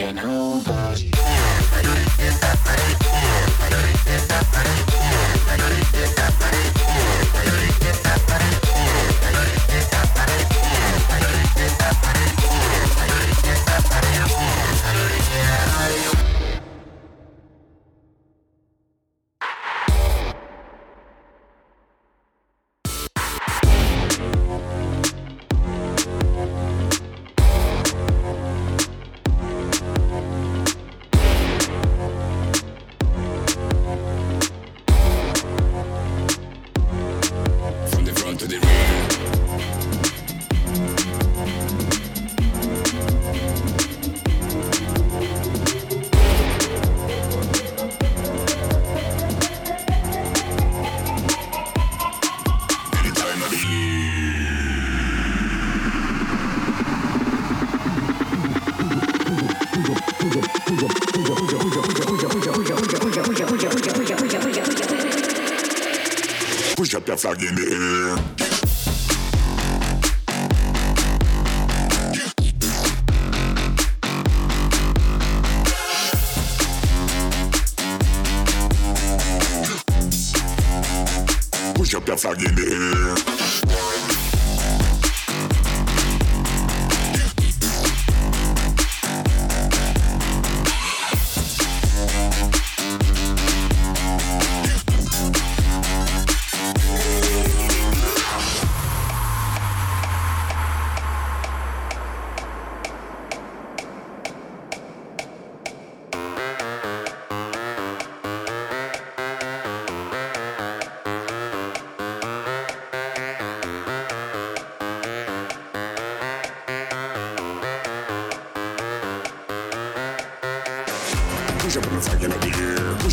can nobody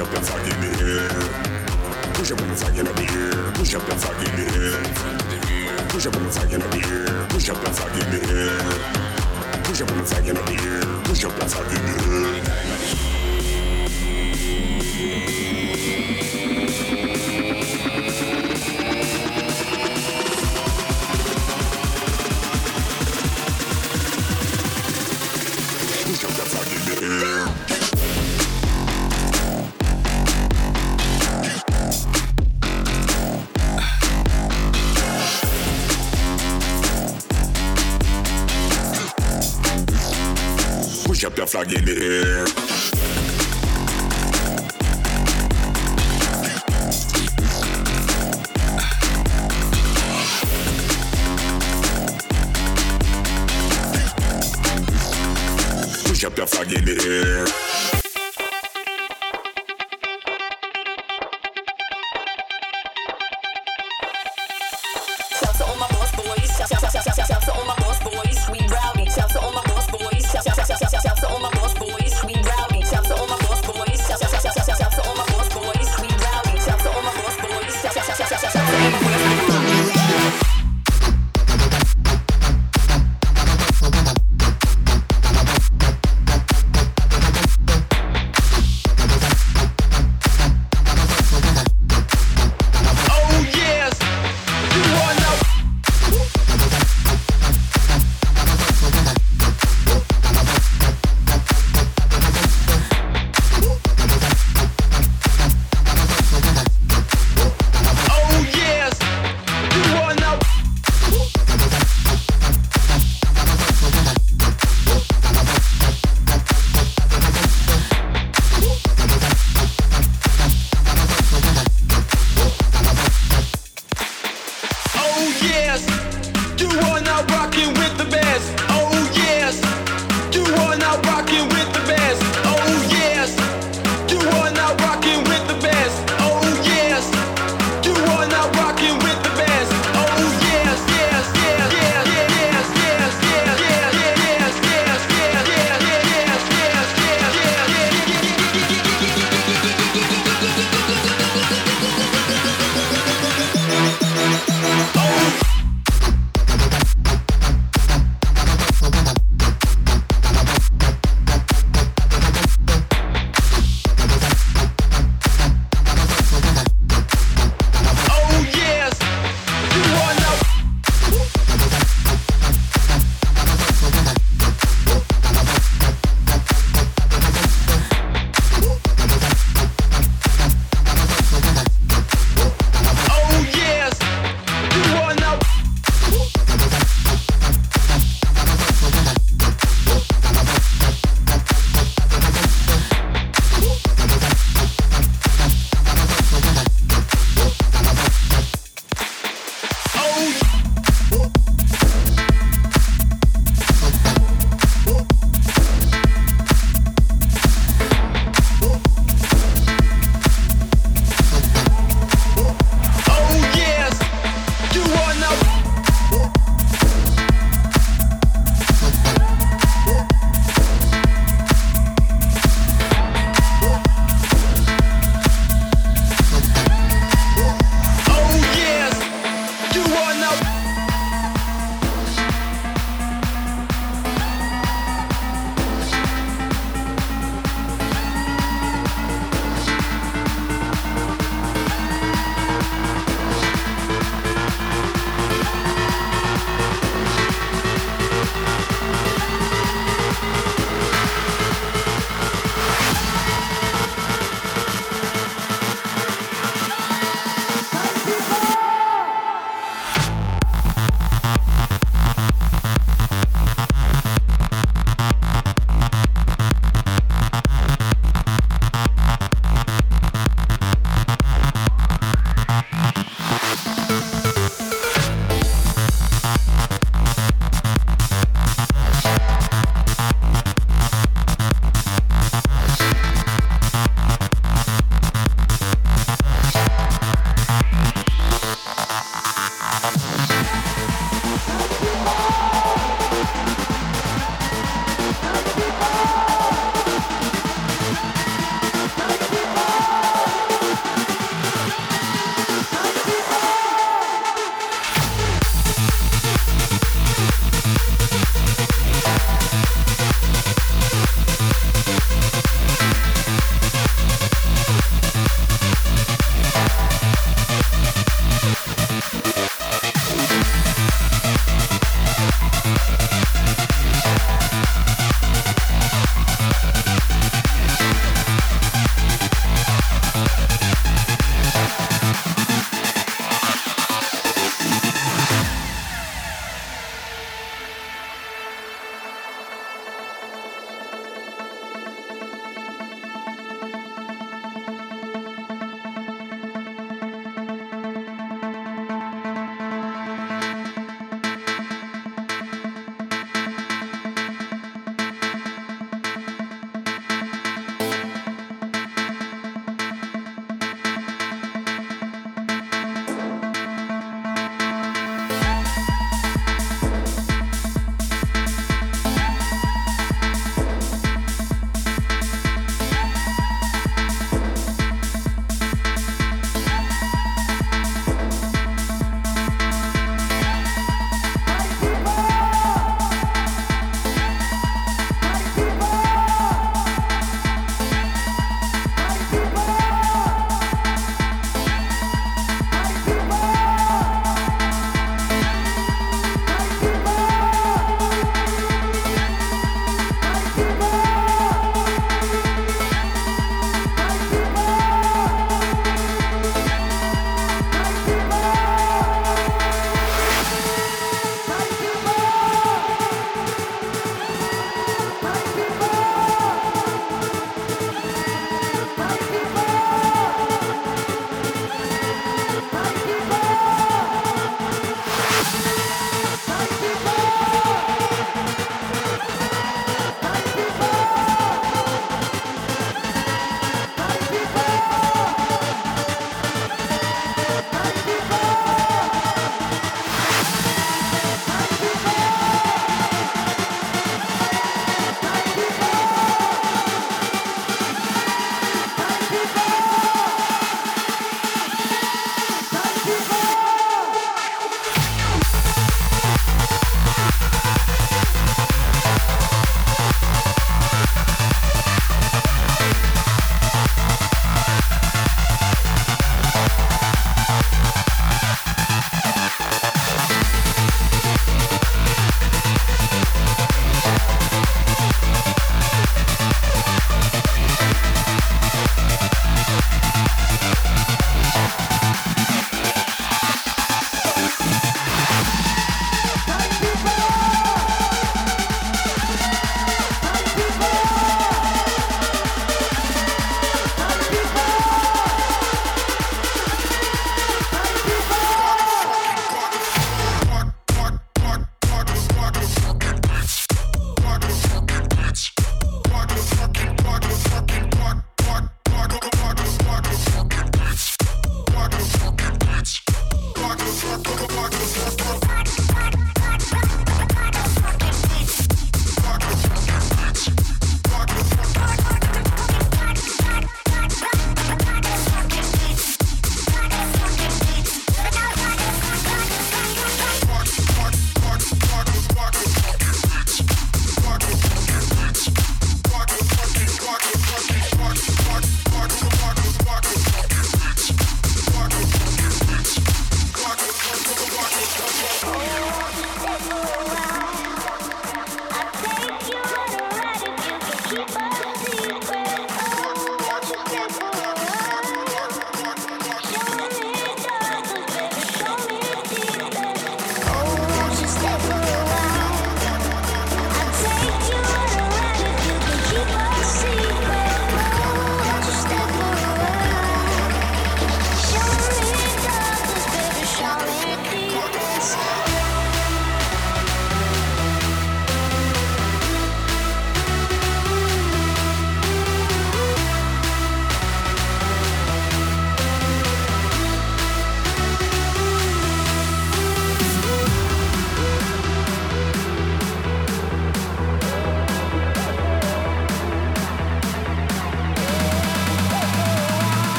Push up in the air. Push up your fucking the air. Push up and zag in the air. Push up your fucking the air. Push up your fucking head. Push up your fucking up here. Push up your fucking head. Flag in the air. Push up your flag in the air.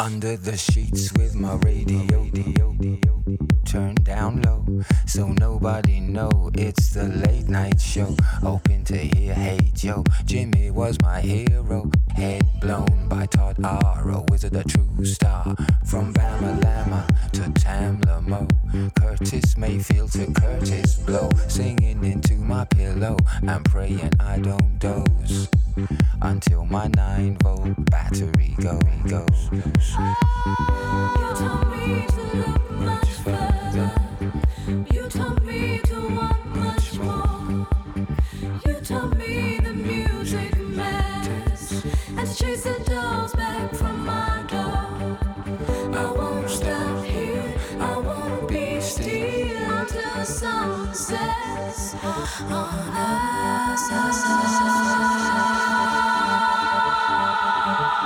Under the sheets with my radio turned down low, so nobody know it's the late night show. Hoping to hear, hey Joe, Jimmy was my hero. Head blown by Todd R, a wizard, a true star. From Bama Lama to Tamla Mo, Curtis Mayfield to Kurtis Blow, singing into my pillow. I'm praying I don't doze until my 9 volt battery go goes. You told me to look much further. You me to want much more. You me the music and to chase the dolls back from my door. I won't stop here. I won't be still until on us.